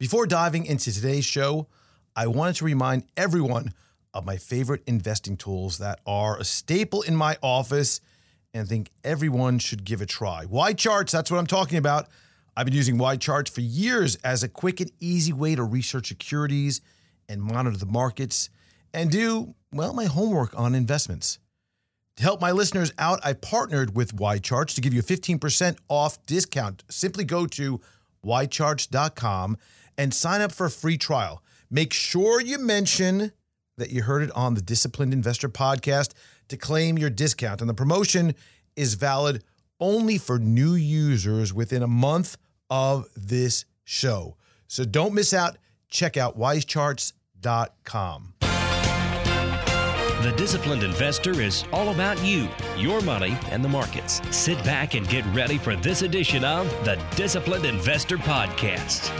Before diving into today's show, I wanted to remind everyone of my favorite investing tools that are a staple in my office and think everyone should give a try. YCharts, that's what I'm talking about. I've been using YCharts for years as a quick and easy way to research securities and monitor the markets and do, well, my homework on investments. To help my listeners out, I partnered with YCharts to give you a 15% off discount. Simply go to ycharts.com and sign up for a free trial. Make sure you mention that you heard it on the Disciplined Investor podcast to claim your discount. And the promotion is valid only for new users within a month of this show. So don't miss out. Check out ycharts.com. The Disciplined Investor is all about you, your money, and the markets. Sit back and get ready for this edition of the Disciplined Investor Podcast.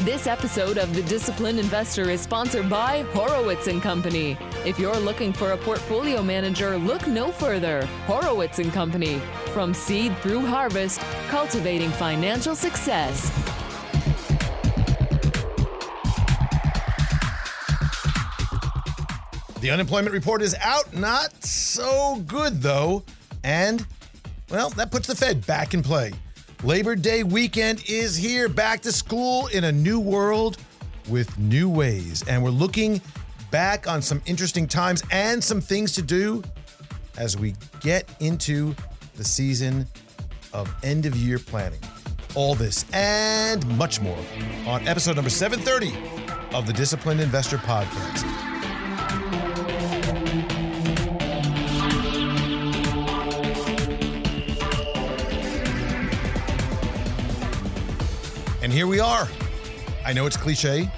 This episode of The Disciplined Investor is sponsored by Horowitz and Company. If you're looking for a portfolio manager, look no further. Horowitz and Company. From seed through harvest, cultivating financial success. The unemployment report is out. Not so good, though. And, well, that puts the Fed back in play. Labor Day weekend is here, back to school in a new world with new ways. And we're looking back on some interesting times and some things to do as we get into the season of end of year planning. All this and much more on episode number 730 of the Disciplined Investor Podcast. Here we are. I know it's cliche,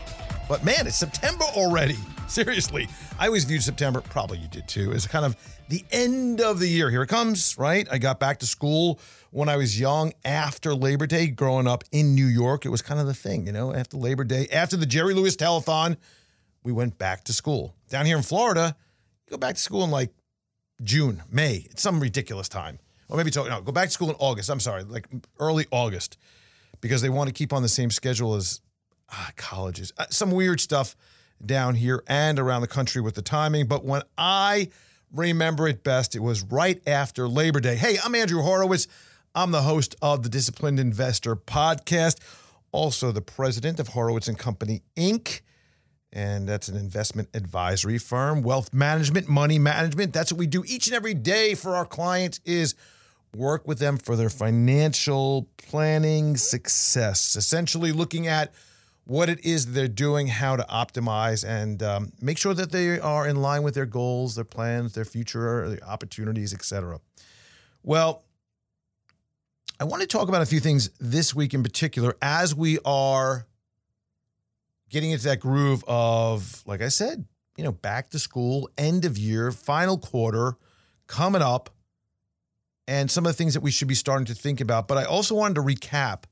but man, it's September already. Seriously. I always viewed September, probably you did too, as kind of the end of the year. Here it comes, right? I got back to school when I was young after Labor Day, growing up in New York. It was kind of the thing, you know, after Labor Day, after the Jerry Lewis telethon, we went back to school. Down here in Florida, you go back to school in like June, May. It's some ridiculous time. Or maybe, no, go back to school in August. I'm sorry, like early August because they want to keep on the same schedule as ah, colleges. Uh, some weird stuff down here and around the country with the timing. But when I remember it best, it was right after Labor Day. Hey, I'm Andrew Horowitz. I'm the host of the Disciplined Investor podcast, also the president of Horowitz and Company Inc. And that's an investment advisory firm, wealth management, money management. That's what we do each and every day for our clients is work with them for their financial planning success, essentially looking at what it is they're doing, how to optimize, and um, make sure that they are in line with their goals, their plans, their future their opportunities, etc. Well, I want to talk about a few things this week in particular as we are getting into that groove of, like I said, you know, back to school, end of year, final quarter coming up and some of the things that we should be starting to think about. But I also wanted to recap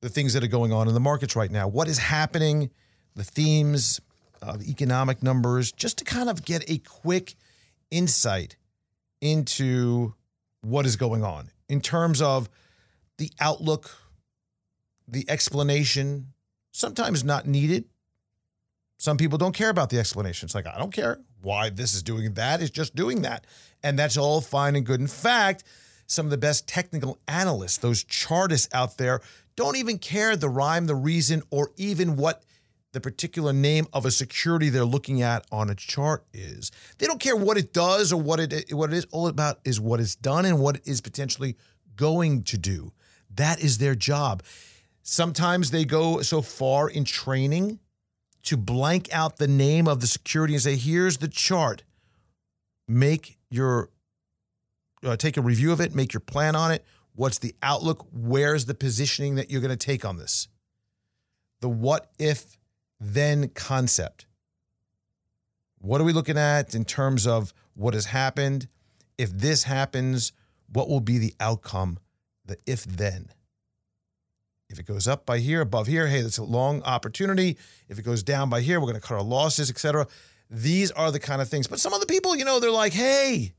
the things that are going on in the markets right now. What is happening, the themes, uh, the economic numbers, just to kind of get a quick insight into what is going on in terms of the outlook, the explanation, sometimes not needed. Some people don't care about the explanation. It's like, I don't care why this is doing that is just doing that. And that's all fine and good. In fact, some of the best technical analysts, those chartists out there, don't even care the rhyme, the reason, or even what the particular name of a security they're looking at on a chart is. They don't care what it does or what it what it is. All about is what it's done and what it is potentially going to do. That is their job. Sometimes they go so far in training to blank out the name of the security and say, "Here's the chart. Make your uh, take a review of it, make your plan on it. What's the outlook? Where's the positioning that you're going to take on this? The what if then concept. What are we looking at in terms of what has happened? If this happens, what will be the outcome? The if then. If it goes up by here, above here, hey, that's a long opportunity. If it goes down by here, we're going to cut our losses, etc. These are the kind of things. But some other people, you know, they're like, hey,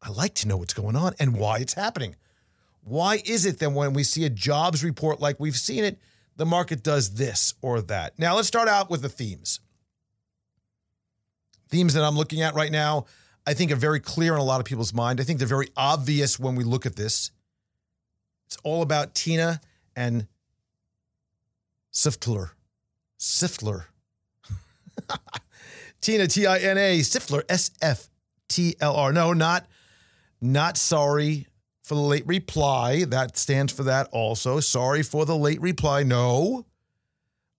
I like to know what's going on and why it's happening. Why is it that when we see a jobs report like we've seen it the market does this or that. Now, let's start out with the themes. Themes that I'm looking at right now, I think are very clear in a lot of people's mind. I think they're very obvious when we look at this. It's all about Tina and Siftler. Siftler. Tina, T I N A, Siftler, S F T L R. No, not, not sorry for the late reply. That stands for that also. Sorry for the late reply. No.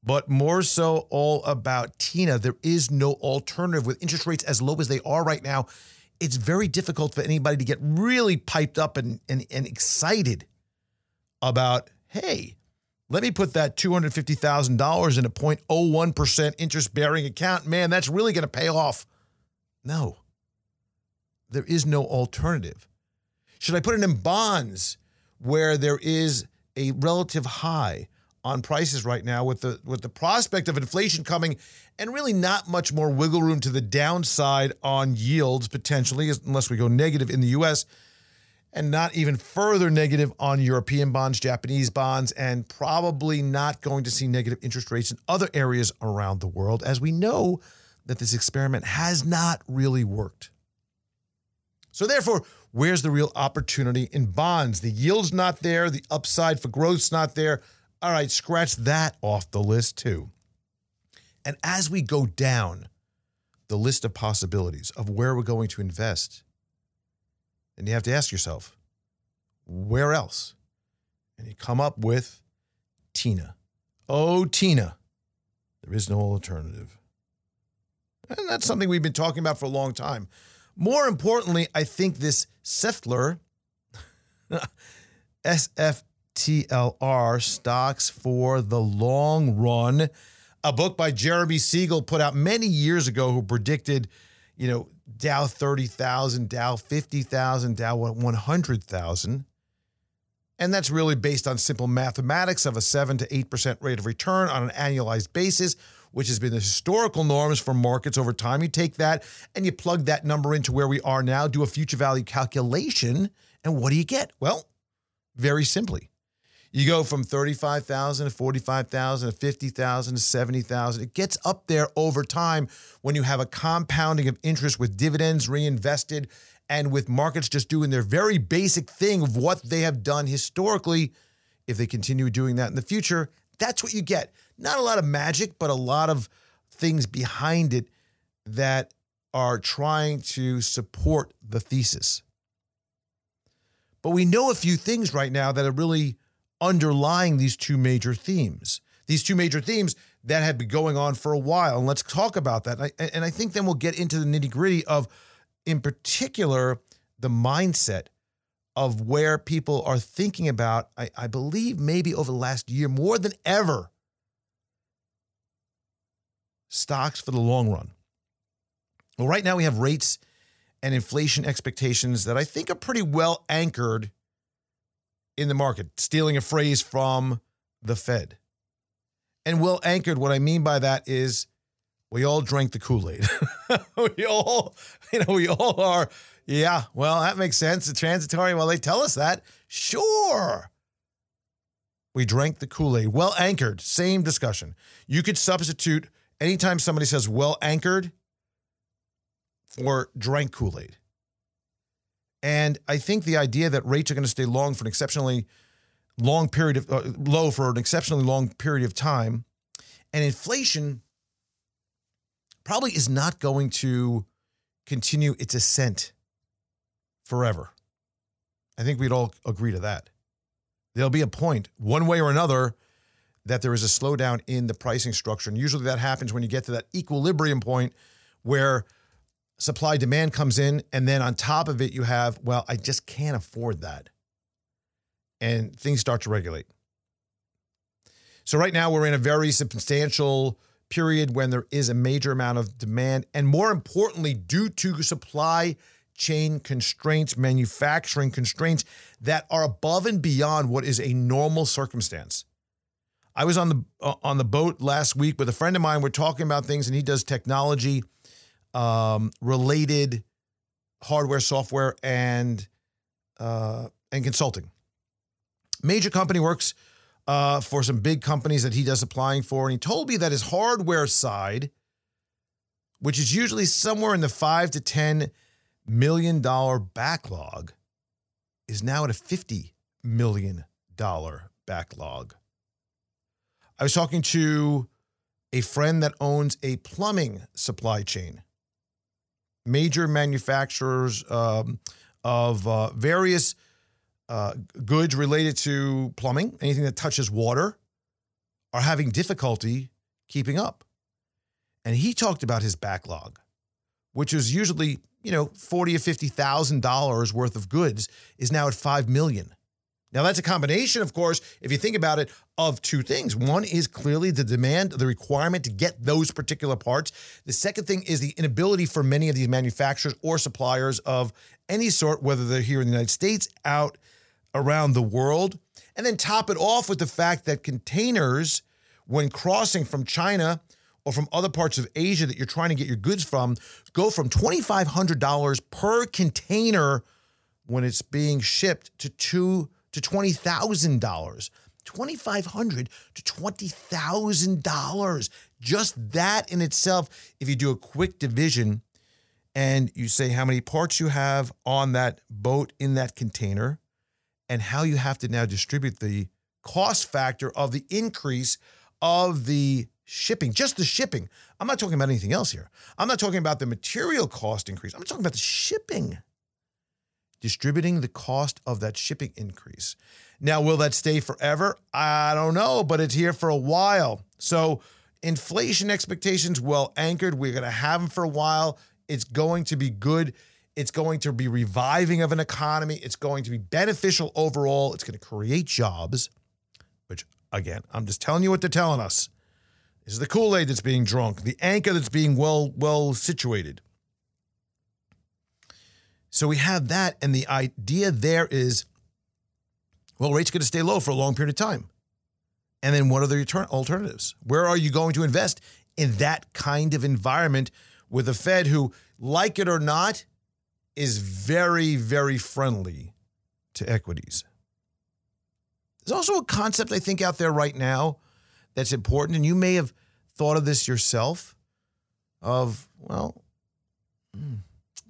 But more so all about Tina. There is no alternative with interest rates as low as they are right now. It's very difficult for anybody to get really piped up and, and, and excited about, hey, let me put that $250,000 in a 0.01% interest bearing account. Man, that's really going to pay off. No, there is no alternative. Should I put it in bonds where there is a relative high on prices right now with the with the prospect of inflation coming and really not much more wiggle room to the downside on yields potentially unless we go negative in the US and not even further negative on European bonds, Japanese bonds, and probably not going to see negative interest rates in other areas around the world, as we know that this experiment has not really worked. So, therefore, where's the real opportunity in bonds? The yield's not there, the upside for growth's not there. All right, scratch that off the list too. And as we go down the list of possibilities of where we're going to invest, then you have to ask yourself, where else? And you come up with Tina. Oh, Tina. There is no alternative. And that's something we've been talking about for a long time. More importantly, I think this Siftler, SFTLR, stocks for the long run. A book by Jeremy Siegel put out many years ago who predicted, you know, Dow 30,000, Dow 50,000, Dow 100,000. And that's really based on simple mathematics of a 7 to 8% rate of return on an annualized basis, which has been the historical norms for markets over time. You take that and you plug that number into where we are now, do a future value calculation, and what do you get? Well, very simply, you go from 35,000 to 45,000 to 50,000 to 70,000. It gets up there over time when you have a compounding of interest with dividends reinvested and with markets just doing their very basic thing of what they have done historically. If they continue doing that in the future, that's what you get. Not a lot of magic, but a lot of things behind it that are trying to support the thesis. But we know a few things right now that are really underlying these two major themes. These two major themes that have been going on for a while. And let's talk about that. And I, think then we'll get into the nitty gritty of, in particular, the mindset of where people are thinking about, I, I believe maybe over the last year more than ever, stocks for the long run. Well, right now we have rates and inflation expectations that I think are pretty well anchored in the market, stealing a phrase from the Fed. And well anchored, what I mean by that is we all drank the Kool-Aid. we all, you know, we all are, yeah, well, that makes sense. It's transitory. Well, they tell us that. Sure. We drank the Kool-Aid. Well anchored, same discussion. You could substitute anytime somebody says well anchored for drank Kool-Aid. And I think the idea that rates are going to stay long for an exceptionally long period of uh, low for an exceptionally long period of time, and inflation probably is not going to continue its ascent forever. I think we'd all agree to that. There'll be a point, one way or another, that there is a slowdown in the pricing structure. And usually that happens when you get to that equilibrium point where supply demand comes in, and then on top of it, you have, well, I just can't afford that. And things start to regulate. So, right now, we're in a very substantial period when there is a major amount of demand. And more importantly, due to supply chain constraints, manufacturing constraints that are above and beyond what is a normal circumstance. I was on the uh, on the boat last week with a friend of mine. We're talking about things, and he does technology um, related hardware, software, and uh, and consulting. Major company works uh, for some big companies that he does applying for. And he told me that his hardware side, which is usually somewhere in the five to ten million dollar backlog, is now at a fifty million dollar backlog. I was talking to a friend that owns a plumbing supply chain, major manufacturers um, of uh, various uh, goods related to plumbing, anything that touches water, are having difficulty keeping up. And he talked about his backlog, which is usually, you know, forty or fifty thousand dollars worth of goods, is now at five million. Now, that's a combination, of course, if you think about it, of two things. One is clearly the demand, the requirement to get those particular parts. The second thing is the inability for many of these manufacturers or suppliers of any sort, whether they're here in the United States, out around the world. And then top it off with the fact that containers, when crossing from China, or from other parts of Asia that you're trying to get your goods from go from $2,500 per container when it's being shipped to two to $20,000. 2,500 to $20,000. Just that in itself, if you do a quick division and you say how many parts you have on that boat in that container and how you have to now distribute the cost factor of the increase of the shipping, just the shipping. I'm not talking about anything else here. I'm not talking about the material cost increase. I'm talking about the shipping distributing the cost of that shipping increase. Now, will that stay forever? I don't know, but it's here for a while. So, inflation expectations well anchored. We're going to have them for a while. It's going to be good. It's going to be reviving of an economy. It's going to be beneficial overall. It's going to create jobs, which, again, I'm just telling you what they're telling us. This is the Kool Aid that's being drunk, the anchor that's being well well situated. So we have that, and the idea there is, well, rates going to stay low for a long period of time. And then what are the alternatives? Where are you going to invest in that kind of environment with a Fed who, like it or not, is very, very friendly to equities? There's also a concept I think out there right now that's important, and you may have thought of this yourself of, well, hmm,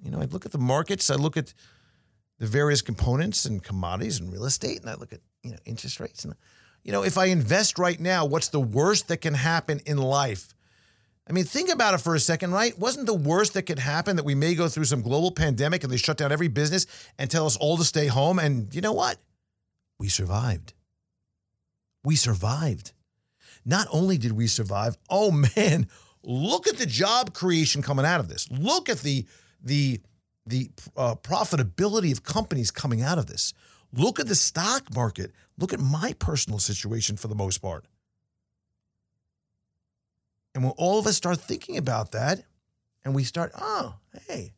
you know, I look at the markets, I look at the various components and commodities and real estate, and I look at, you know, interest rates. And, you know, if I invest right now, what's the worst that can happen in life? I mean, think about it for a second, right? Wasn't the worst that could happen that we may go through some global pandemic and they shut down every business and tell us all to stay home? And you know what? We survived. We survived. Not only did we survive, oh man, look at the job creation coming out of this. Look at the the the uh, profitability of companies coming out of this. Look at the stock market. Look at my personal situation for the most part. And when all of us start thinking about that, and we start, oh, hey,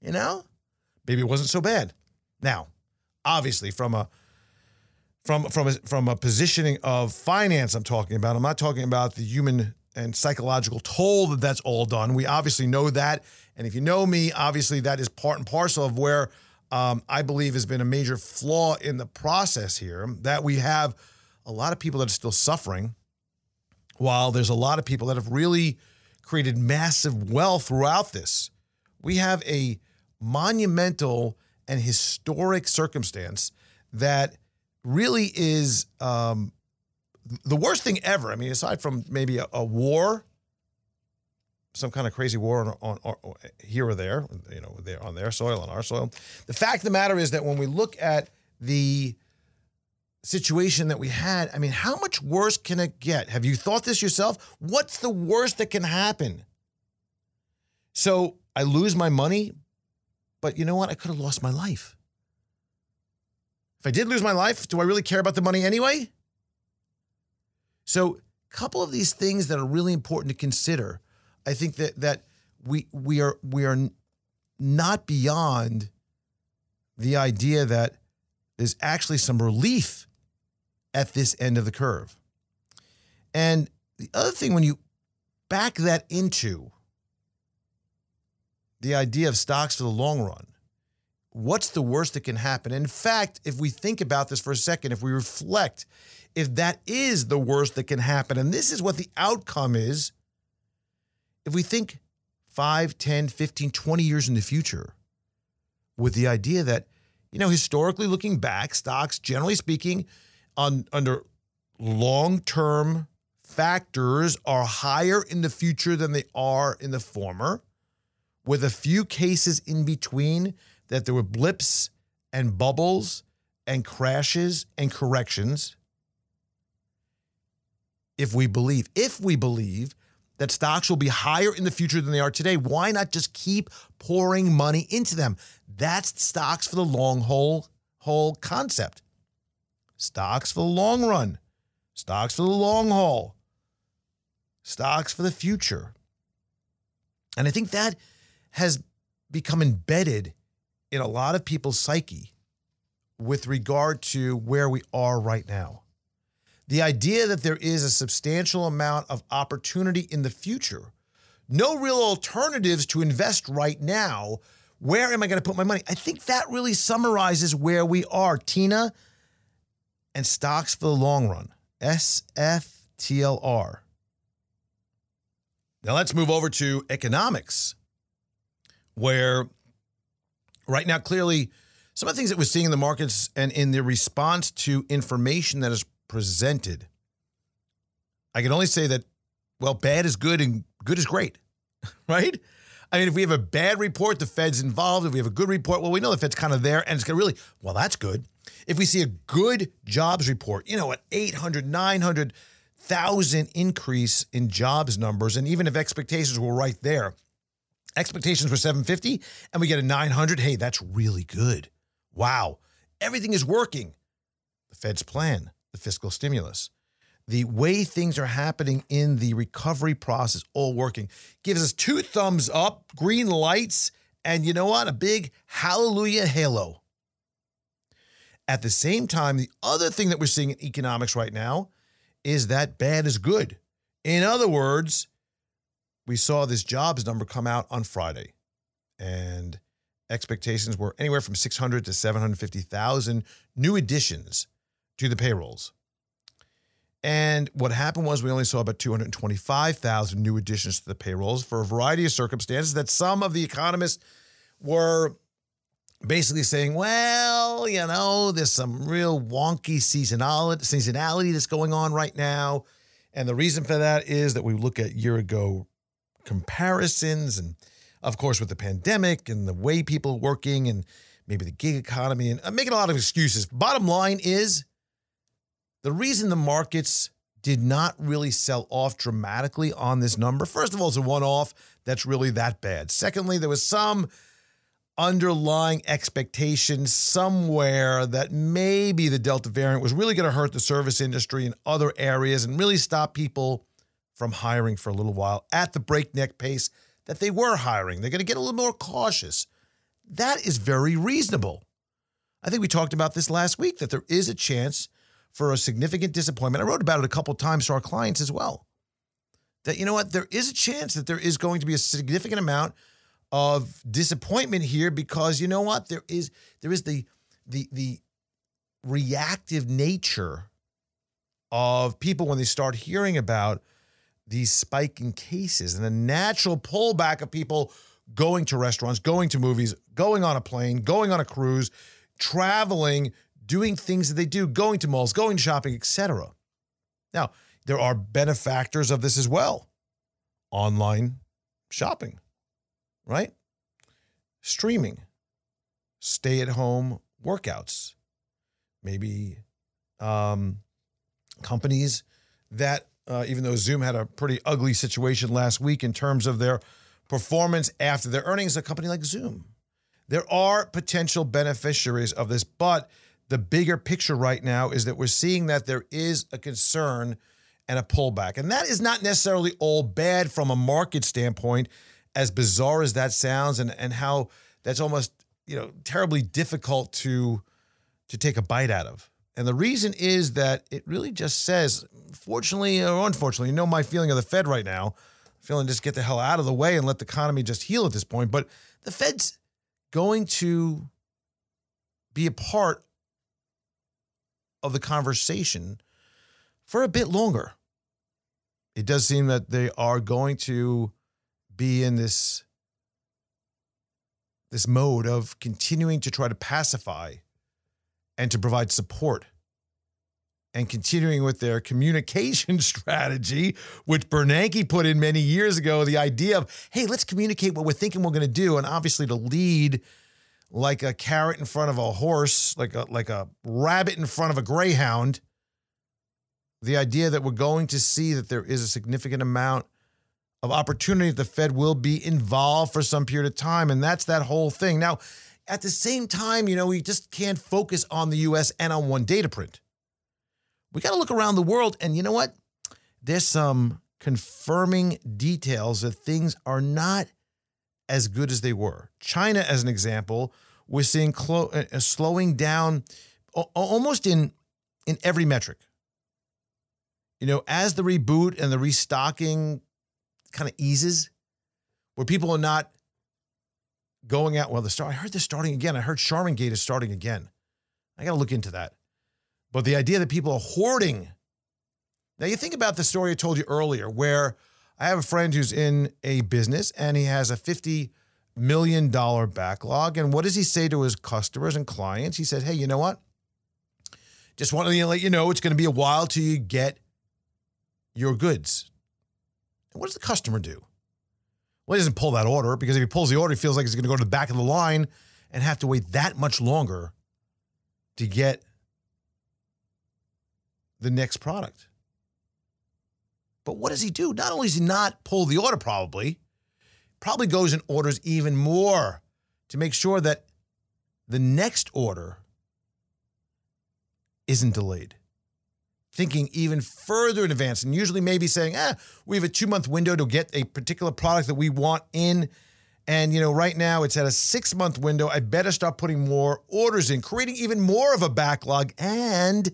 you know, maybe it wasn't so bad. Now, obviously, from a from from a, from a positioning of finance, I'm talking about. I'm not talking about the human and psychological toll that that's all done. We obviously know that. And if you know me, obviously that is part and parcel of where um, I believe has been a major flaw in the process here that we have a lot of people that are still suffering, while there's a lot of people that have really created massive wealth throughout this. We have a monumental and historic circumstance that really is um, the worst thing ever. I mean, aside from maybe a, a war, some kind of crazy war on, on, on, here or there, you know, on their soil, on our soil. The fact of the matter is that when we look at the situation that we had, I mean, how much worse can it get? Have you thought this yourself? What's the worst that can happen? So I lose my money, but you know what? I could have lost my life. If I did lose my life, do I really care about the money anyway? So, a couple of these things that are really important to consider. I think that that we we are we are not beyond the idea that there's actually some relief at this end of the curve. And the other thing when you back that into the idea of stocks for the long run, what's the worst that can happen? In fact, if we think about this for a second, if we reflect, if that is the worst that can happen. And this is what the outcome is. If we think 5, 10, 15, 20 years in the future, with the idea that, you know, historically looking back, stocks, generally speaking, on under long-term factors are higher in the future than they are in the former, with a few cases in between that there were blips and bubbles and crashes and corrections. If we believe, if we believe that stocks will be higher in the future than they are today, why not just keep pouring money into them? That's stocks for the long haul whole concept. Stocks for the long run, stocks for the long haul, stocks for the future. And I think that has become embedded in a lot of people's psyche with regard to where we are right now. The idea that there is a substantial amount of opportunity in the future, no real alternatives to invest right now. Where am I going to put my money? I think that really summarizes where we are. Tina and stocks for the long run, SFTLR. Now let's move over to economics, where right now, clearly, some of the things that we're seeing in the markets and in the response to information that is presented, I can only say that, well, bad is good and good is great, right? I mean, if we have a bad report, the Fed's involved. If we have a good report, well, we know the Fed's kind of there and it's going to really, well, that's good. If we see a good jobs report, you know, an 800, 900,000 increase in jobs numbers, and even if expectations were right there, expectations were 750 and we get a 900, hey, that's really good. Wow. Everything is working. The Fed's plan, the fiscal stimulus, the way things are happening in the recovery process, all working, gives us two thumbs up, green lights, and you know what? A big hallelujah halo. At the same time, the other thing that we're seeing in economics right now is that bad is good. In other words, we saw this jobs number come out on Friday, and expectations were anywhere from 600 to 750,000 new additions to the payrolls. And what happened was we only saw about 225,000 new additions to the payrolls for a variety of circumstances that some of the economists were basically saying, well, you know, there's some real wonky seasonality, that's going on right now. And the reason for that is that we look at year ago comparisons and of course with the pandemic and the way people are working and maybe the gig economy and I'm making a lot of excuses. Bottom line is the reason the markets did not really sell off dramatically on this number. First of all, it's a one off that's really that bad. Secondly, there was some underlying expectation somewhere that maybe the Delta variant was really going to hurt the service industry in other areas and really stop people from hiring for a little while at the breakneck pace that they were hiring. They're going to get a little more cautious. That is very reasonable. I think we talked about this last week that there is a chance for a significant disappointment. I wrote about it a couple times to our clients as well. That, you know what, there is a chance that there is going to be a significant amount of disappointment here because you know what there is there is the the the reactive nature of people when they start hearing about these spiking cases and the natural pullback of people going to restaurants, going to movies, going on a plane, going on a cruise, traveling, doing things that they do, going to malls, going shopping, etc. Now, there are benefactors of this as well. Online shopping, right? Streaming, stay at home workouts, maybe um, companies that uh, even though Zoom had a pretty ugly situation last week in terms of their performance after their earnings, a company like Zoom. There are potential beneficiaries of this, but the bigger picture right now is that we're seeing that there is a concern and a pullback. And that is not necessarily all bad from a market standpoint, as bizarre as that sounds, and, and how that's almost you know terribly difficult to to take a bite out of. And the reason is that it really just says, fortunately or unfortunately, you know my feeling of the Fed right now, feeling just get the hell out of the way and let the economy just heal at this point. But the Fed's going to be a part of the conversation for a bit longer. It does seem that they are going to be in this this mode of continuing to try to pacify and to provide support and continuing with their communication strategy, which Bernanke put in many years ago, the idea of, hey, let's communicate what we're thinking we're going to do, and obviously to lead like a carrot in front of a horse, like a like a rabbit in front of a greyhound. The idea that we're going to see that there is a significant amount of opportunity that the Fed will be involved for some period of time, and that's that whole thing. Now, at the same time, you know, we just can't focus on the US and on one data print. We got to look around the world, and you know what? There's some confirming details that things are not as good as they were. China, as an example, we're seeing clo- uh, slowing down almost in in every metric. You know, as the reboot and the restocking kind of eases, where people are not going out. Well, the start. I heard they're starting again. I heard Charmin Gate is starting again. I got to look into that. But the idea that people are hoarding. Now you think about the story I told you earlier, where I have a friend who's in a business and he has a fifty million dollar backlog. And what does he say to his customers and clients? He said, "Hey, you know what? Just wanted to let you know it's going to be a while till you get your goods." And what does the customer do? Well, he doesn't pull that order because if he pulls the order, he feels like he's going to go to the back of the line and have to wait that much longer to get the next product. But what does he do? Not only does he not pull the order, probably, probably goes and orders even more to make sure that the next order isn't delayed. Thinking even further in advance and usually maybe saying, ah, we have a two month window to get a particular product that we want in. And, you know, right now it's at a six month window. I better start putting more orders in, creating even more of a backlog and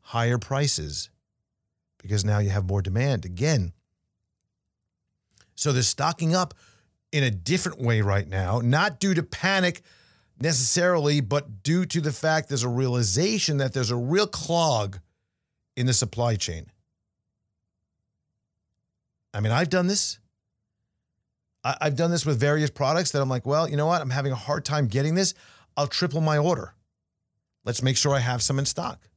higher prices because now you have more demand again. So they're stocking up in a different way right now, not due to panic necessarily, but due to the fact there's a realization that there's a real clog in the supply chain. I mean, I've done this. I've done this with various products that I'm like, well, you know what? I'm having a hard time getting this. I'll triple my order. Let's make sure I have some in stock.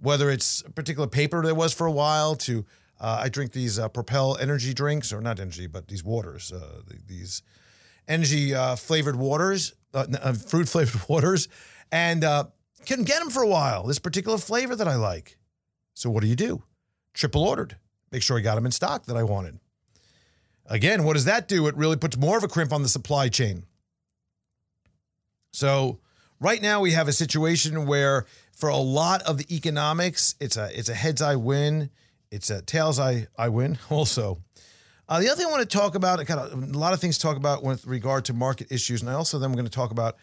Whether it's a particular paper there was for a while to uh, I drink these uh, Propel energy drinks, or not energy, but these waters, uh, these energy uh, flavored waters, uh, uh, fruit flavored waters, and couldn't get them for a while. This particular flavor that I like. So what do you do? Triple ordered. Make sure I got them in stock that I wanted. Again, what does that do? It really puts more of a crimp on the supply chain. So right now we have a situation where for a lot of the economics, it's a it's a heads I win it's a tails I, I win also. Uh, the other thing I want to talk about, kind of a lot of things to talk about with regard to market issues, and I also then we're going to talk about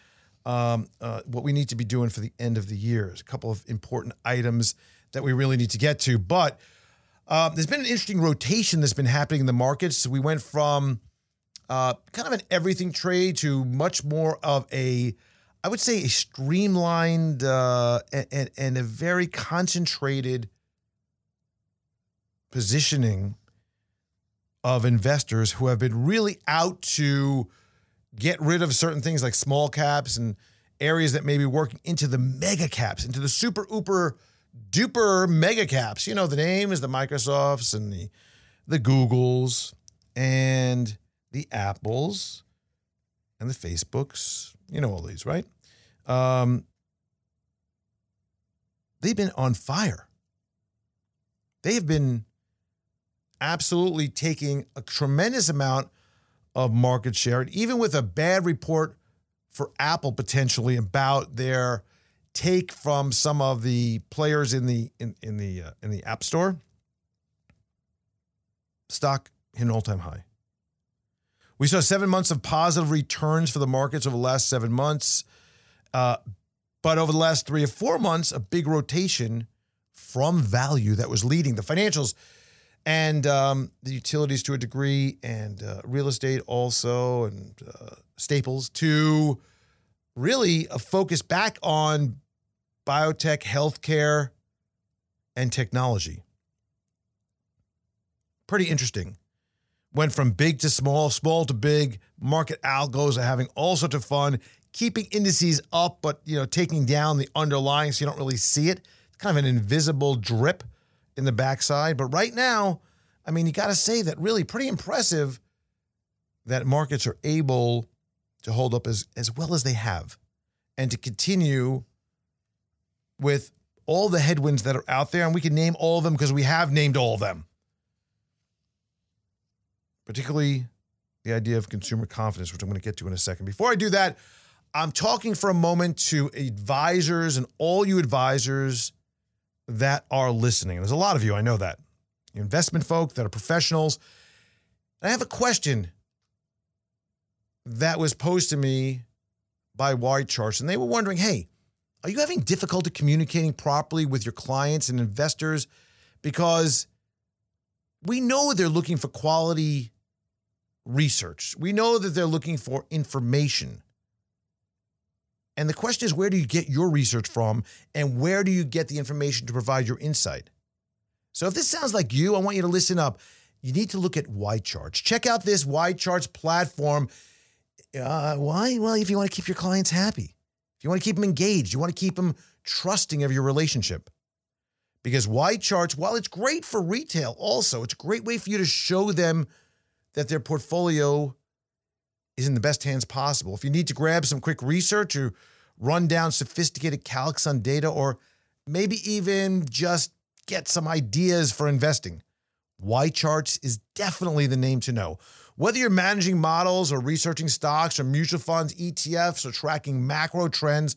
um, uh, what we need to be doing for the end of the year. There's a couple of important items that we really need to get to, but uh, there's been an interesting rotation that's been happening in the markets. So we went from uh, kind of an everything trade to much more of a, I would say, a streamlined uh, and, and a very concentrated positioning of investors who have been really out to get rid of certain things like small caps and areas that may be working into the mega caps, into the super uber duper mega caps. You know, the name is the Microsofts and the the Googles and the Apples and the Facebooks. You know all these, right? Um, they've been on fire. They have been absolutely taking a tremendous amount of market share. Even with a bad report for Apple potentially about their take from some of the players in the in, in the uh, in the App Store, stock hit an all-time high. We saw seven months of positive returns for the markets over the last seven months. Uh, but over the last three or four months, a big rotation from value that was leading. The financials and um, the utilities to a degree, and uh, real estate also, and uh, staples to really a focus back on biotech, healthcare, and technology. pretty interesting. Went from big to small, small to big. Market algos are having all sorts of fun, keeping indices up, but you know, taking down the underlying so you don't really see it. It's kind of an invisible drip in the backside. But right now, I mean, you got to say that really pretty impressive that markets are able to hold up as, as well as they have and to continue with all the headwinds that are out there. And we can name all of them because we have named all of them. Particularly the idea of consumer confidence, which I'm going to get to in a second. Before I do that, I'm talking for a moment to advisors and all you advisors that are listening. There's a lot of you, I know that. Investment folk that are professionals. I have a question that was posed to me by YCharts, and they were wondering, hey, are you having difficulty communicating properly with your clients and investors? Because we know they're looking for quality research. We know that they're looking for information. And the question is, where do you get your research from? And where do you get the information to provide your insight? So if this sounds like you, I want you to listen up. You need to look at YCharts. Check out this YCharts platform. Uh, why? Well, if you want to keep your clients happy, if you want to keep them engaged, you want to keep them trusting of your relationship. Because YCharts, while it's great for retail, also, it's a great way for you to show them that their portfolio is in the best hands possible. If you need to grab some quick research or run down sophisticated calcs on data, or maybe even just get some ideas for investing, YCharts is definitely the name to know. Whether you're managing models or researching stocks or mutual funds, ETFs, or tracking macro trends,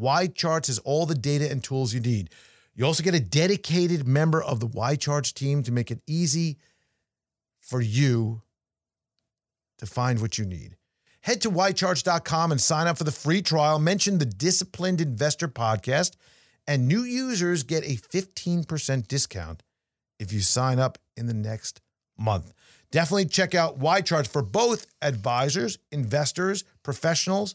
YCharts has all the data and tools you need. You also get a dedicated member of the YCharts team to make it easy for you to find what you need. Head to ycharts.com and sign up for the free trial. Mention the Disciplined Investor podcast, and new users get a 15% discount if you sign up in the next month. Definitely check out YCharts for both advisors, investors, professionals,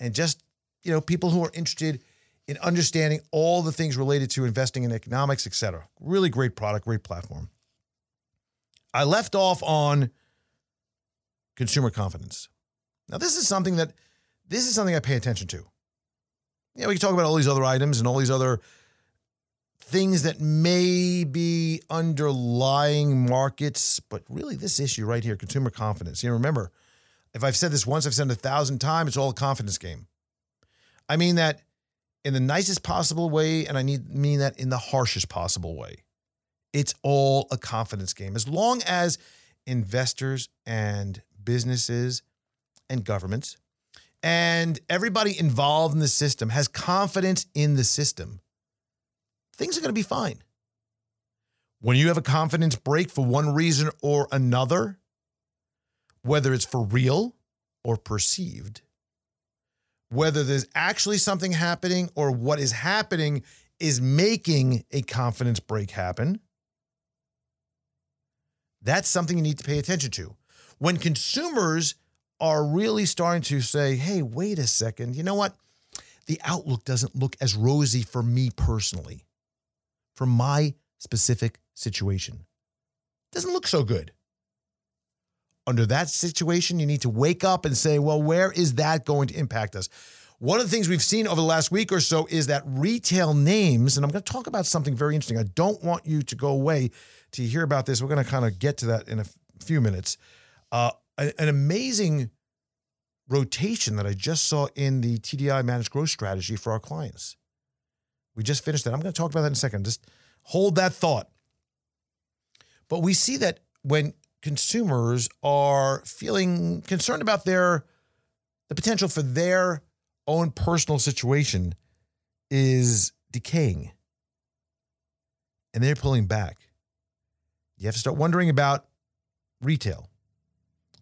and just you know people who are interested in understanding all the things related to investing in economics, etc. Really great product, great platform. I left off on consumer confidence. Now, this is something that this is something I pay attention to. Yeah, we can talk about all these other items and all these other things that may be underlying markets, but really this issue right here, consumer confidence. You know, remember, if I've said this once, I've said it a thousand times, it's all a confidence game. I mean that in the nicest possible way, and I need mean that in the harshest possible way. It's all a confidence game. As long as investors and businesses and governments and everybody involved in the system has confidence in the system, things are going to be fine. When you have a confidence break for one reason or another, whether it's for real or perceived, whether there's actually something happening or what is happening is making a confidence break happen, that's something you need to pay attention to. When consumers are really starting to say, hey, wait a second, you know what? The outlook doesn't look as rosy for me personally, for my specific situation. It doesn't look so good. Under that situation, you need to wake up and say, well, where is that going to impact us? One of the things we've seen over the last week or so is that retail names, and I'm going to talk about something very interesting. I don't want you to go away to hear about this. We're going to kind of get to that in a few minutes. Uh, an amazing rotation that I just saw in the TDI managed growth strategy for our clients. We just finished that. I'm going to talk about that in a second. Just hold that thought. But we see that when consumers are feeling concerned about their the potential for their own personal situation is decaying and they're pulling back. You have to start wondering about retail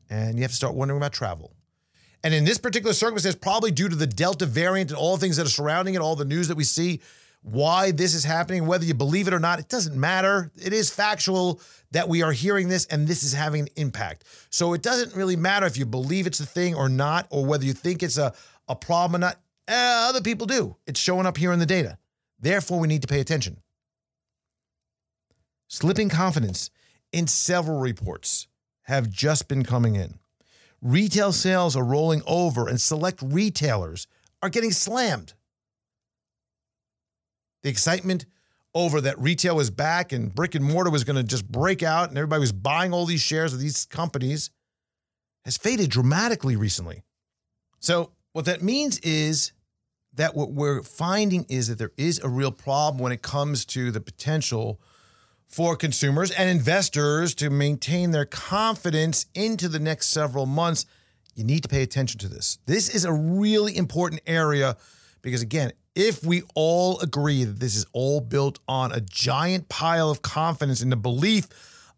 and you have to start wondering about travel. And in this particular circumstance, probably due to the Delta variant and all the things that are surrounding it, all the news that we see, why this is happening, whether you believe it or not, it doesn't matter. It is factual that we are hearing this and this is having an impact. So it doesn't really matter if you believe it's a thing or not, or whether you think it's a, a problem or not. Eh, other people do. It's showing up here in the data. Therefore, we need to pay attention. Slipping confidence in several reports have just been coming in. Retail sales are rolling over, and select retailers are getting slammed. The excitement over that retail was back and brick and mortar was going to just break out and everybody was buying all these shares of these companies has faded dramatically recently. So, what that means is that what we're finding is that there is a real problem when it comes to the potential for consumers and investors to maintain their confidence into the next several months. You need to pay attention to this. This is a really important area because, again, if we all agree that this is all built on a giant pile of confidence and the belief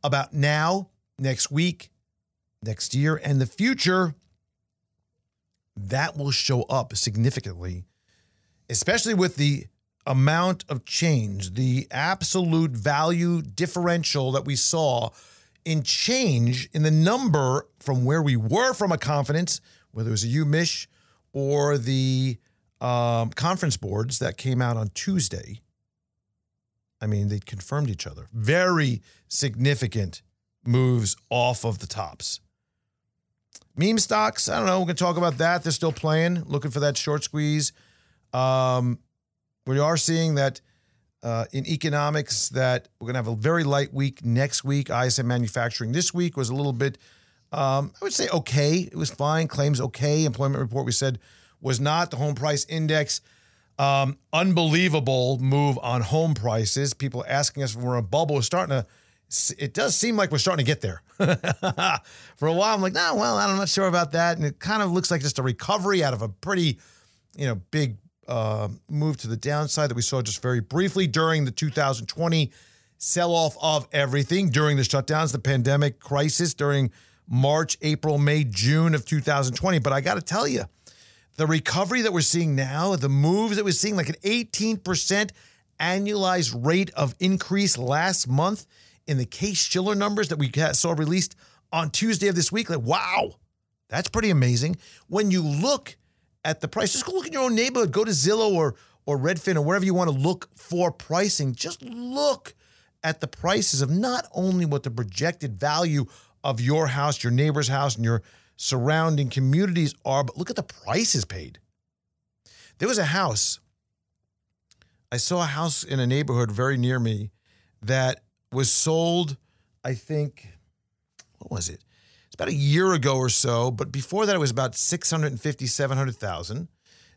about now, next week, next year, and the future, that will show up significantly, especially with the amount of change, the absolute value differential that we saw in change in the number from where we were from a confidence, whether it was a UMich or the um, conference boards that came out on Tuesday. I mean, they confirmed each other. Very significant moves off of the tops. Meme stocks, I don't know. We're to talk about that. They're still playing, looking for that short squeeze. Um, we are seeing that uh, in economics that we're going to have a very light week next week. ISM manufacturing this week was a little bit, um, I would say, okay. It was fine. Claims okay. Employment report we said was not. The home price index, um, unbelievable move on home prices. People asking us if we're a bubble. We're starting to. It does seem like we're starting to get there. For a while, I'm like, no, well, I'm not sure about that, and it kind of looks like just a recovery out of a pretty, you know, big uh, move to the downside that we saw just very briefly during the 2020 sell off of everything during the shutdowns, the pandemic crisis during March, April, May, June of 2020. But I got to tell you, the recovery that we're seeing now, the moves that we're seeing, like an 18% annualized rate of increase last month in the Case-Shiller numbers that we saw released on Tuesday of this week. Like, wow, that's pretty amazing. When you look at the price. Just go look in your own neighborhood. Go to Zillow or or Redfin or wherever you want to look for pricing. Just look at the prices of not only what the projected value of your house, your neighbor's house, and your surrounding communities are, but look at the prices paid. There was a house. I saw a house in a neighborhood very near me that was sold, I think, what was it? It's about a year ago or so, but before that it was about 650, 700,000.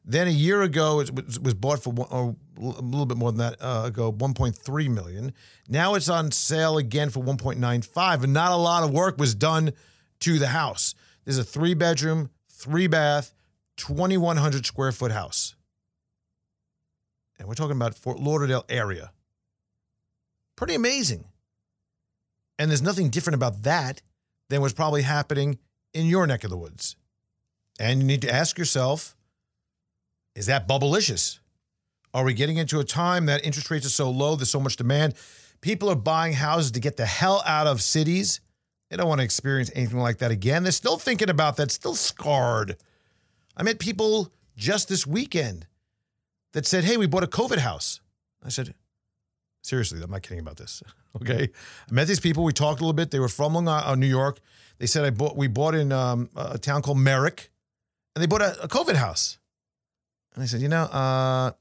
Then a year ago it was, bought for one, a little bit more than that uh, ago, 1.3 million. Now it's on sale again for 1.95, and not a lot of work was done to the house. There's a three bedroom, three bath, 2,100 square foot house. And we're talking about Fort Lauderdale area. Pretty amazing. And there's nothing different about that than what's probably happening in your neck of the woods. And you need to ask yourself is that bubblicious? Are we getting into a time that interest rates are so low, there's so much demand? People are buying houses to get the hell out of cities. They don't want to experience anything like that again. They're still thinking about that, still scarred. I met people just this weekend that said, Hey, we bought a COVID house. I said, Seriously, I'm not kidding about this. Okay, I met these people. We talked a little bit. They were from Long Island, uh, New York. They said I bought. We bought in um, a town called Merrick, and they bought a, a COVID house. And I said, you know, uh,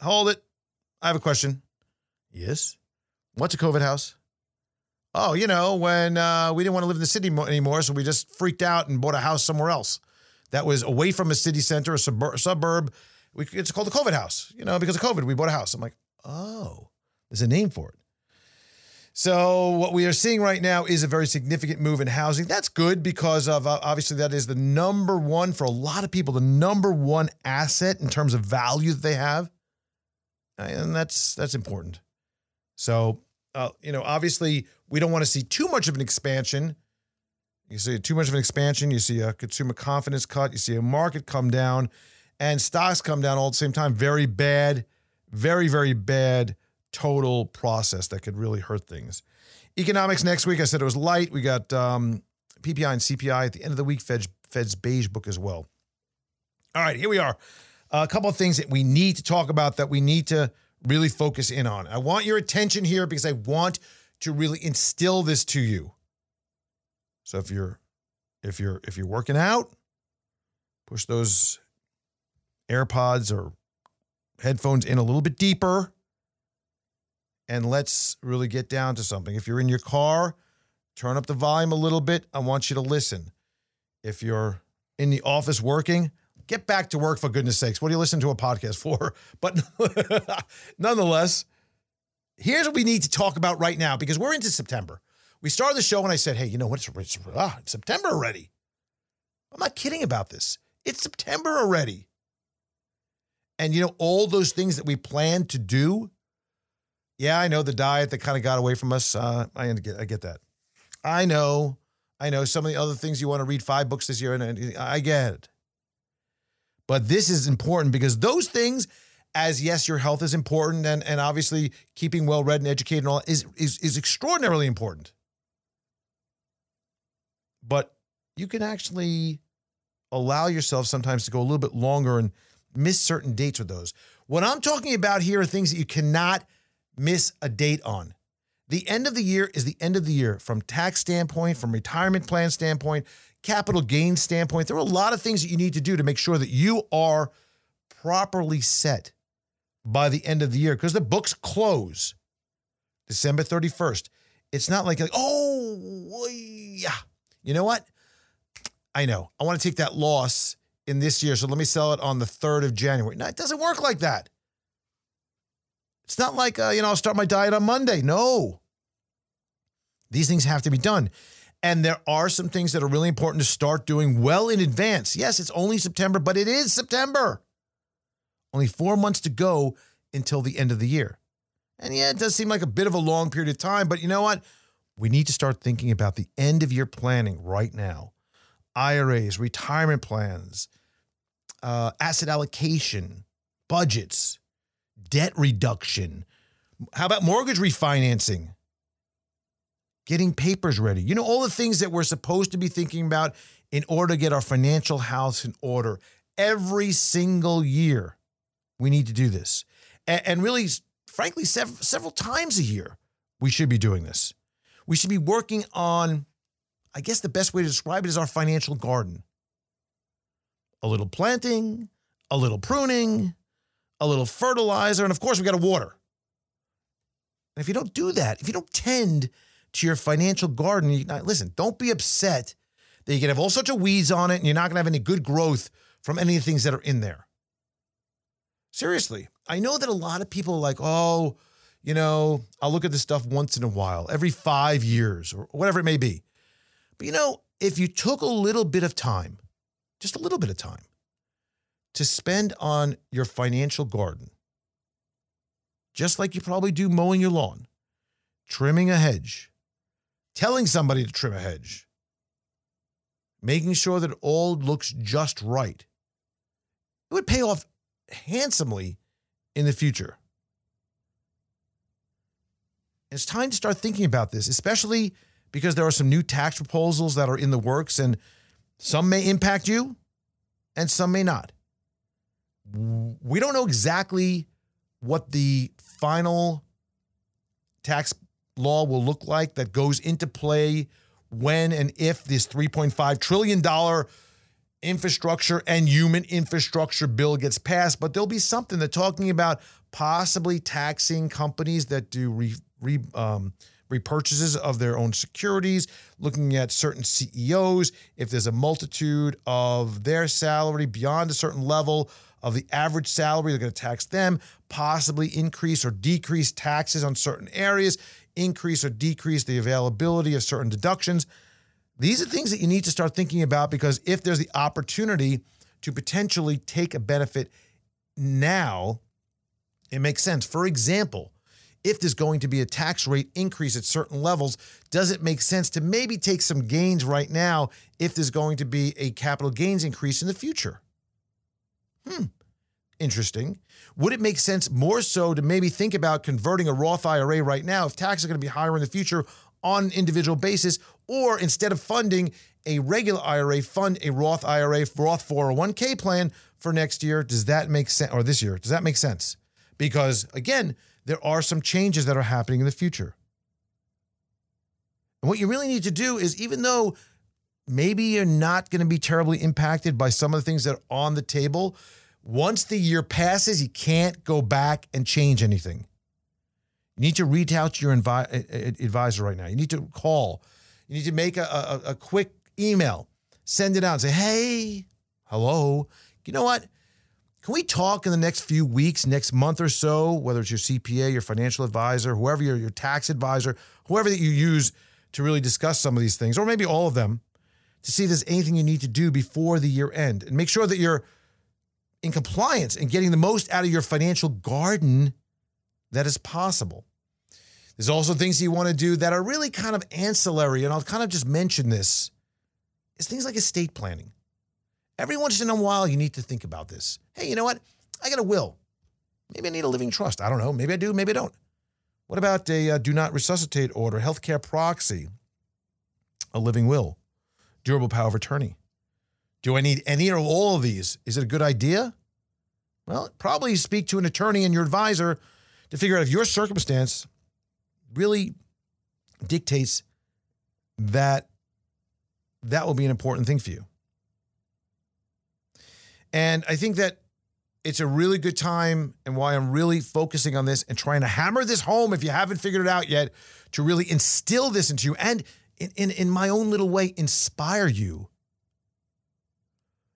hold it. I have a question. Yes. What's a COVID house? Oh, you know, when uh, we didn't want to live in the city anymore, so we just freaked out and bought a house somewhere else that was away from a city center, a suburb. We, it's called the COVID house, you know, because of COVID, we bought a house. I'm like, oh, there's a name for it. So what we are seeing right now is a very significant move in housing. That's good because of uh, obviously that is the number one for a lot of people, the number one asset in terms of value that they have, and that's that's important. So uh, you know, obviously we don't want to see too much of an expansion. You see too much of an expansion, you see a consumer confidence cut, you see a market come down, and stocks come down all at the same time. Very bad, very very bad total process that could really hurt things. Economics next week, I said it was light. We got um, PPI and CPI at the end of the week, Fed's, Fed's beige book as well. All right, here we are. A couple of things that we need to talk about that we need to really focus in on. I want your attention here because I want to really instill this to you. So if you're if you're if you're working out, push those AirPods or headphones in a little bit deeper and let's really get down to something. If you're in your car, turn up the volume a little bit. I want you to listen. If you're in the office working, get back to work for goodness sakes. What do you listen to a podcast for? But nonetheless, here's what we need to talk about right now because we're into September. We started the show and I said, hey, you know what? It's, it's, ah, it's September already. I'm not kidding about this. It's September already. And you know, all those things that we planned to do. Yeah, I know the diet that kind of got away from us. Uh, I get, I get that. I know, I know some of the other things you want to read five books this year, and I get it. But this is important because those things, as yes, your health is important, and and obviously keeping well read and educated and all is is is extraordinarily important. But you can actually allow yourself sometimes to go a little bit longer and miss certain dates with those. What I'm talking about here are things that you cannot miss a date on. The end of the year is the end of the year from tax standpoint, from retirement plan standpoint, capital gain standpoint. There are a lot of things that you need to do to make sure that you are properly set by the end of the year because the books close December 31st. It's not like, like oh, yeah. You know what? I know. I want to take that loss in this year, so let me sell it on the 3rd of January. No, it doesn't work like that. It's not like, uh, you know, I'll start my diet on Monday. No. These things have to be done. And there are some things that are really important to start doing well in advance. Yes, it's only September, but it is September. Only four months to go until the end of the year. And yeah, it does seem like a bit of a long period of time, but you know what? We need to start thinking about the end of year planning right now. IRAs, retirement plans, uh, asset allocation, budgets, debt reduction. How about mortgage refinancing? Getting papers ready. You know, all the things that we're supposed to be thinking about in order to get our financial house in order. Every single year, we need to do this. And, and really, frankly, sev- several times a year, we should be doing this. We should be working on, I guess the best way to describe it is our financial garden. A little planting, a little pruning, a little fertilizer, and of course, we got to water. And if you don't do that, if you don't tend to your financial garden, you, listen, don't be upset that you can have all sorts of weeds on it and you're not going to have any good growth from any of the things that are in there. Seriously, I know that a lot of people are like, oh, you know, I'll look at this stuff once in a while, every five years or whatever it may be. But you know, if you took a little bit of time, just a little bit of time, to spend on your financial garden, just like you probably do mowing your lawn, trimming a hedge, telling somebody to trim a hedge, making sure that all looks just right, it would pay off handsomely in the future. It's time to start thinking about this, especially because there are some new tax proposals that are in the works and some may impact you and some may not. We don't know exactly what the final tax law will look like that goes into play when and if this $3.5 trillion infrastructure and human infrastructure bill gets passed, but there'll be something. They're talking about possibly taxing companies that do re, re, um, repurchases of their own securities, looking at certain CEOs, if there's a multitude of their salary beyond a certain level of the average salary, they're going to tax them, possibly increase or decrease taxes on certain areas, increase or decrease the availability of certain deductions. These are things that you need to start thinking about because if there's the opportunity to potentially take a benefit now, it makes sense. For example, if there's going to be a tax rate increase at certain levels, does it make sense to maybe take some gains right now if there's going to be a capital gains increase in the future? Hmm, interesting. Would it make sense more so to maybe think about converting a Roth IRA right now if taxes are going to be higher in the future on an individual basis, or instead of funding a regular IRA, fund a Roth IRA, Roth 401k plan for next year? Does that make sense? Or this year? Does that make sense? Because again, there are some changes that are happening in the future. And what you really need to do is, even though maybe you're not going to be terribly impacted by some of the things that are on the table, once the year passes, you can't go back and change anything. You need to reach out to your advisor right now. You need to call. You need to make a, a, a quick email, send it out, and say, hey, hello. You know what? Can we talk in the next few weeks, next month or so, whether it's your CPA, your financial advisor, whoever your, your tax advisor, whoever that you use to really discuss some of these things, or maybe all of them, to see if there's anything you need to do before the year end and make sure that you're in compliance and getting the most out of your financial garden that is possible. There's also things you want to do that are really kind of ancillary, and I'll kind of just mention this. is things like estate planning. Every once in a while, you need to think about this. Hey, you know what? I got a will. Maybe I need a living trust. I don't know. Maybe I do. Maybe I don't. What about a uh, do not resuscitate order, healthcare proxy, a living will, durable power of attorney? Do I need any or all of these? Is it a good idea? Well, probably speak to an attorney and your advisor to figure out if your circumstance really dictates that that will be an important thing for you. And I think that it's a really good time and why I'm really focusing on this and trying to hammer this home if you haven't figured it out yet to really instill this into you and in, in, in my own little way inspire you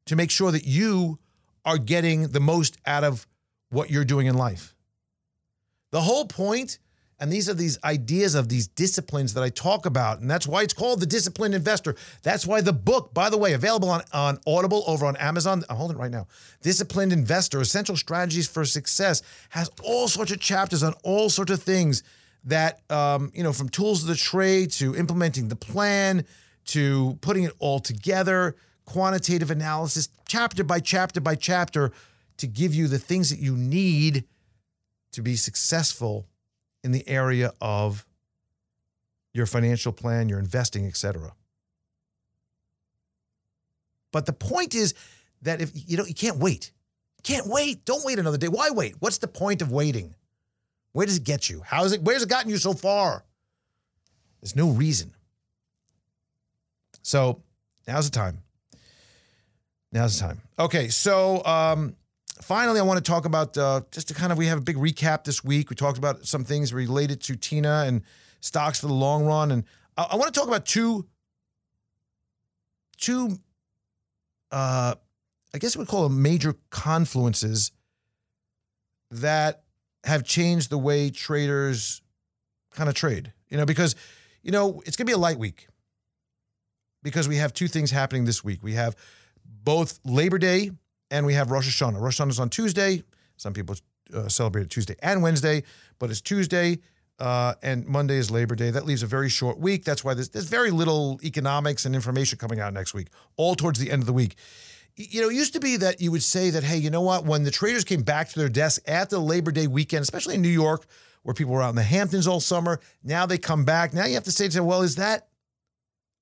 to make sure that you are getting the most out of what you're doing in life. The whole point and these are these ideas of these disciplines that I talk about. And that's why it's called The Disciplined Investor. That's why the book, by the way, available on, on Audible over on Amazon. I'm holding it right now. Disciplined Investor Essential Strategies for Success has all sorts of chapters on all sorts of things that, um, you know, from tools of the trade to implementing the plan to putting it all together, quantitative analysis, chapter by chapter by chapter to give you the things that you need to be successful in the area of your financial plan, your investing, etc. But the point is that if you know you can't wait. Can't wait. Don't wait another day. Why wait? What's the point of waiting? Where does it get you? How is it where's it gotten you so far? There's no reason. So now's the time. Now's the time. Okay, so um, finally, I want to talk about uh, just to kind of we have a big recap this week. We talked about some things related to TINA and stocks for the long run, and I, I want to talk about two two uh, I guess we call them major confluences that have changed the way traders kind of trade. You know, because you know it's going to be a light week because we have two things happening this week. We have both Labor Day and we have Rosh Hashanah. Rosh Hashanah is on Tuesday. Some people uh, celebrate it Tuesday and Wednesday, but it's Tuesday uh, and Monday is Labor Day. That leaves a very short week. That's why there's, there's very little economics and information coming out next week, all towards the end of the week. You know, it used to be that you would say that, hey, you know what? When the traders came back to their desk after the Labor Day weekend, especially in New York, where people were out in the Hamptons all summer, now they come back. Now you have to say to them, well, is that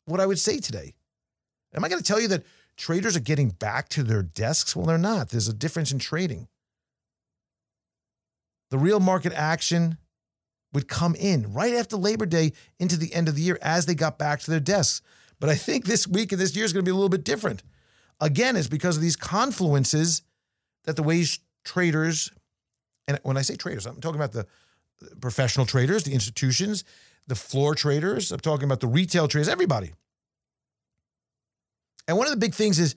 what I would say today? Am I going to tell you that traders are getting back to their desks? Well, they're not. There's a difference in trading. The real market action would come in right after Labor Day into the end of the year as they got back to their desks. But I think this week and this year is going to be a little bit different. Again, it's because of these confluences that the ways traders, and when I say traders, I'm talking about the professional traders, the institutions, the floor traders, I'm talking about the retail traders, everybody. And one of the big things is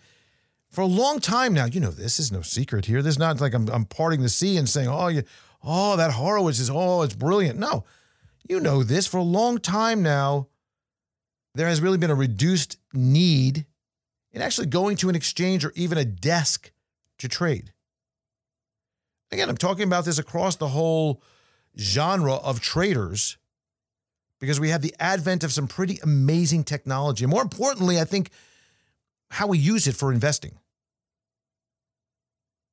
for a long time now, you know, this is no secret here. There's not like I'm, I'm parting the sea and saying, oh, you, oh, that Horowitz is, oh, it's brilliant. No, you know this for a long time now. There has really been a reduced need in actually going to an exchange or even a desk to trade. Again, I'm talking about this across the whole genre of traders because we have the advent of some pretty amazing technology. And more importantly, I think how we use it for investing.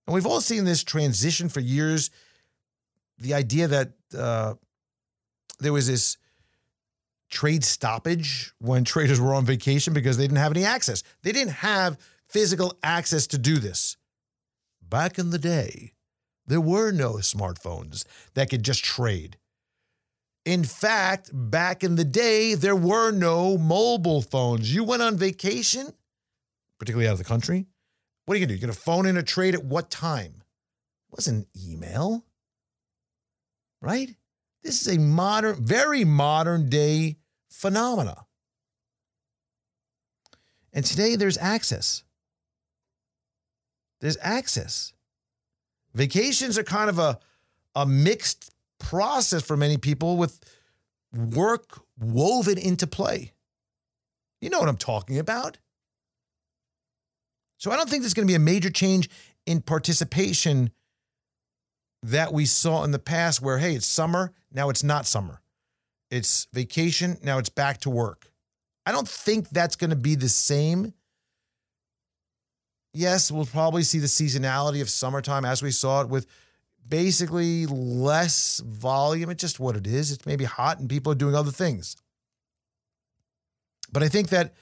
And we've all seen this transition for years. The idea that uh, there was this trade stoppage when traders were on vacation because they didn't have any access. They didn't have physical access to do this. Back in the day, there were no smartphones that could just trade. In fact, back in the day, there were no mobile phones. You went on vacation, particularly out of the country. What are you going to do? You're going to phone in a trade at what time? It wasn't email, right? This is a modern, very modern day phenomena. And today there's access. There's access. Vacations are kind of a, a mixed process for many people with work woven into play. You know what I'm talking about. So I don't think there's going to be a major change in participation that we saw in the past where, hey, it's summer, now it's not summer. It's vacation, now it's back to work. I don't think that's going to be the same. Yes, we'll probably see the seasonality of summertime as we saw it with basically less volume. It's just what it is. It's maybe hot and people are doing other things. But I think that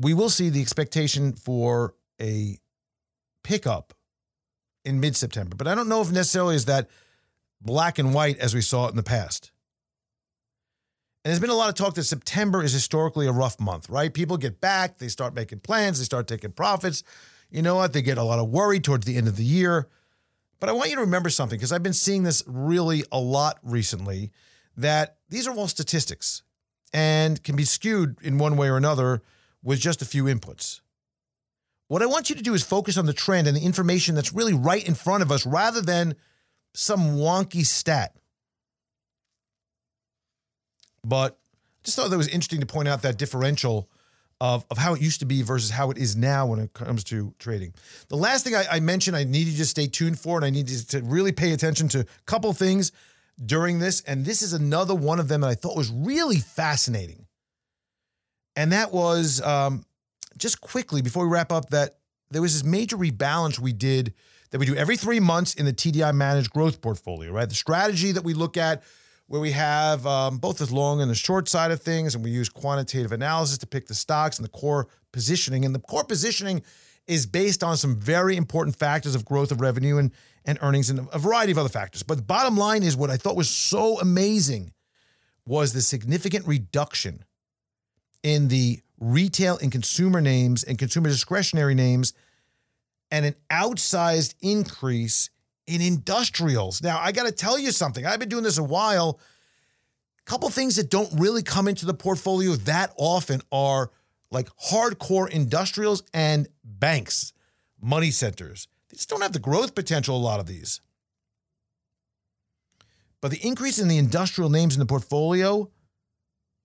we will see the expectation for a pickup in mid September. But I don't know if necessarily is that black and white as we saw it in the past. And there's been a lot of talk that September is historically a rough month, right? People get back, they start making plans, they start taking profits. You know what? They get a lot of worry towards the end of the year. But I want you to remember something because I've been seeing this really a lot recently that these are all statistics and can be skewed in one way or another with just a few inputs. What I want you to do is focus on the trend and the information that's really right in front of us rather than some wonky stat. But I just thought that was interesting to point out that differential of, of how it used to be versus how it is now when it comes to trading. The last thing I, I mentioned, I need you to stay tuned for, and I need you to really pay attention to a couple things during this. And this is another one of them that I thought was really fascinating. And that was um, just quickly before we wrap up that there was this major rebalance we did that we do every three months in the TDI managed growth portfolio, right? The strategy that we look at where we have um, both the long and the short side of things, and we use quantitative analysis to pick the stocks and the core positioning. And the core positioning is based on some very important factors of growth of revenue and, and earnings and a variety of other factors. But the bottom line is what I thought was so amazing was the significant reduction in the retail and consumer names and consumer discretionary names and an outsized increase in industrials. Now, I got to tell you something. I've been doing this a while. A couple things that don't really come into the portfolio that often are like hardcore industrials and banks, money centers. They just don't have the growth potential, a lot of these. But the increase in the industrial names in the portfolio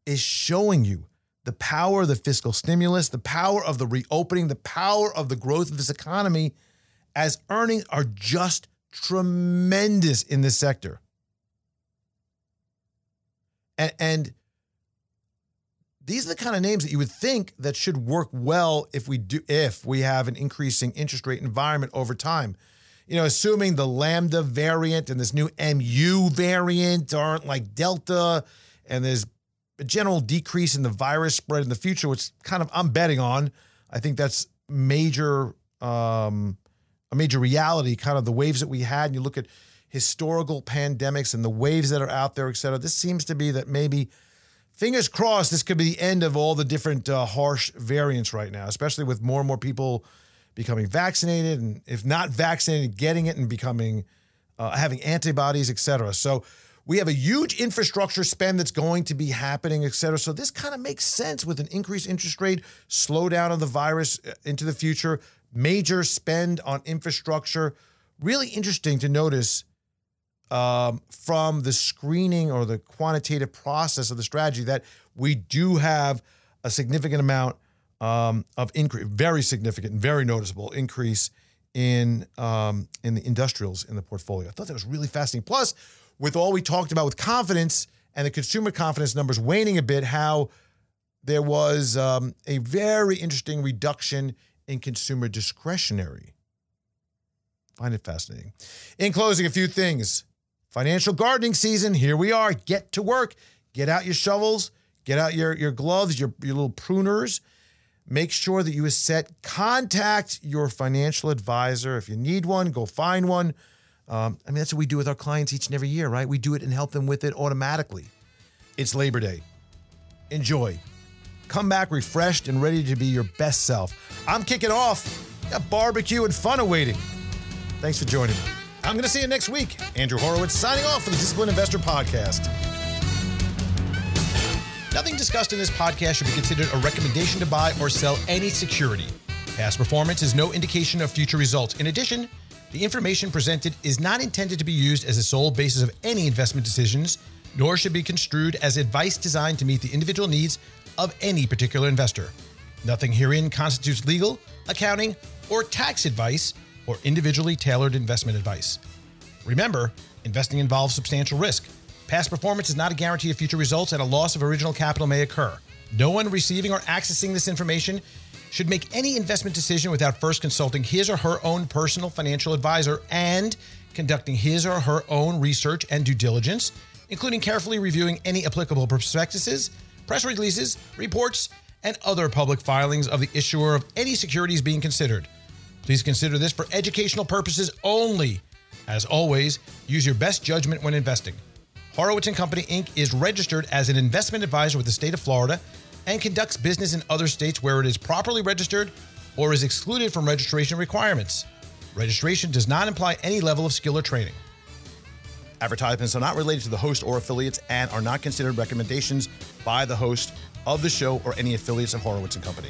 is showing you the power of the fiscal stimulus, the power of the reopening, the power of the growth of this economy as earnings are just tremendous in this sector. And, and these are the kind of names that you would think that should work well if we do if we have an increasing interest rate environment over time. You know, assuming the lambda variant and this new mu variant aren't like delta and there's a general decrease in the virus spread in the future, which kind of I'm betting on. I think that's major um, a major reality, kind of the waves that we had, and you look at historical pandemics and the waves that are out there, et cetera. This seems to be that maybe, fingers crossed, this could be the end of all the different uh, harsh variants right now, especially with more and more people becoming vaccinated, and if not vaccinated, getting it and becoming uh, having antibodies, et cetera. So we have a huge infrastructure spend that's going to be happening, et cetera. So this kind of makes sense with an increased interest rate, slowdown of the virus uh, into the future, major spend on infrastructure. Really interesting to notice um, from the screening or the quantitative process of the strategy that we do have a significant amount um, of increase, very significant, very noticeable increase in um, in the industrials in the portfolio. I thought that was really fascinating. Plus, with all we talked about with confidence and the consumer confidence numbers waning a bit, how there was um, a very interesting reduction in consumer discretionary. Find it fascinating. In closing, a few things. Financial gardening season, here we are. Get to work. Get out your shovels, get out your, your gloves, your, your little pruners. Make sure that you set contact your financial advisor. If you need one, go find one. Um, I mean, that's what we do with our clients each and every year, right? We do it and help them with it automatically. It's Labor Day. Enjoy. Come back refreshed and ready to be your best self. I'm kicking off. Got barbecue and fun awaiting. Thanks for joining me. I'm going to see you next week. Andrew Horowitz signing off for the Disciplined Investor Podcast. Nothing discussed in this podcast should be considered a recommendation to buy or sell any security. Past performance is no indication of future results. In addition, the information presented is not intended to be used as a sole basis of any investment decisions, nor should be construed as advice designed to meet the individual needs of any particular investor. Nothing herein constitutes legal, accounting, or tax advice or individually tailored investment advice. Remember, investing involves substantial risk. Past performance is not a guarantee of future results, and a loss of original capital may occur. No one receiving or accessing this information should make any investment decision without first consulting his or her own personal financial advisor and conducting his or her own research and due diligence, including carefully reviewing any applicable prospectuses, press releases, reports, and other public filings of the issuer of any securities being considered. Please consider this for educational purposes only. As always, use your best judgment when investing. Horowitz and Company Inc. is registered as an investment advisor with the state of Florida and conducts business in other states where it is properly registered or is excluded from registration requirements. Registration does not imply any level of skill or training. Advertisements are not related to the host or affiliates and are not considered recommendations by the host of the show or any affiliates of Horowitz and Company.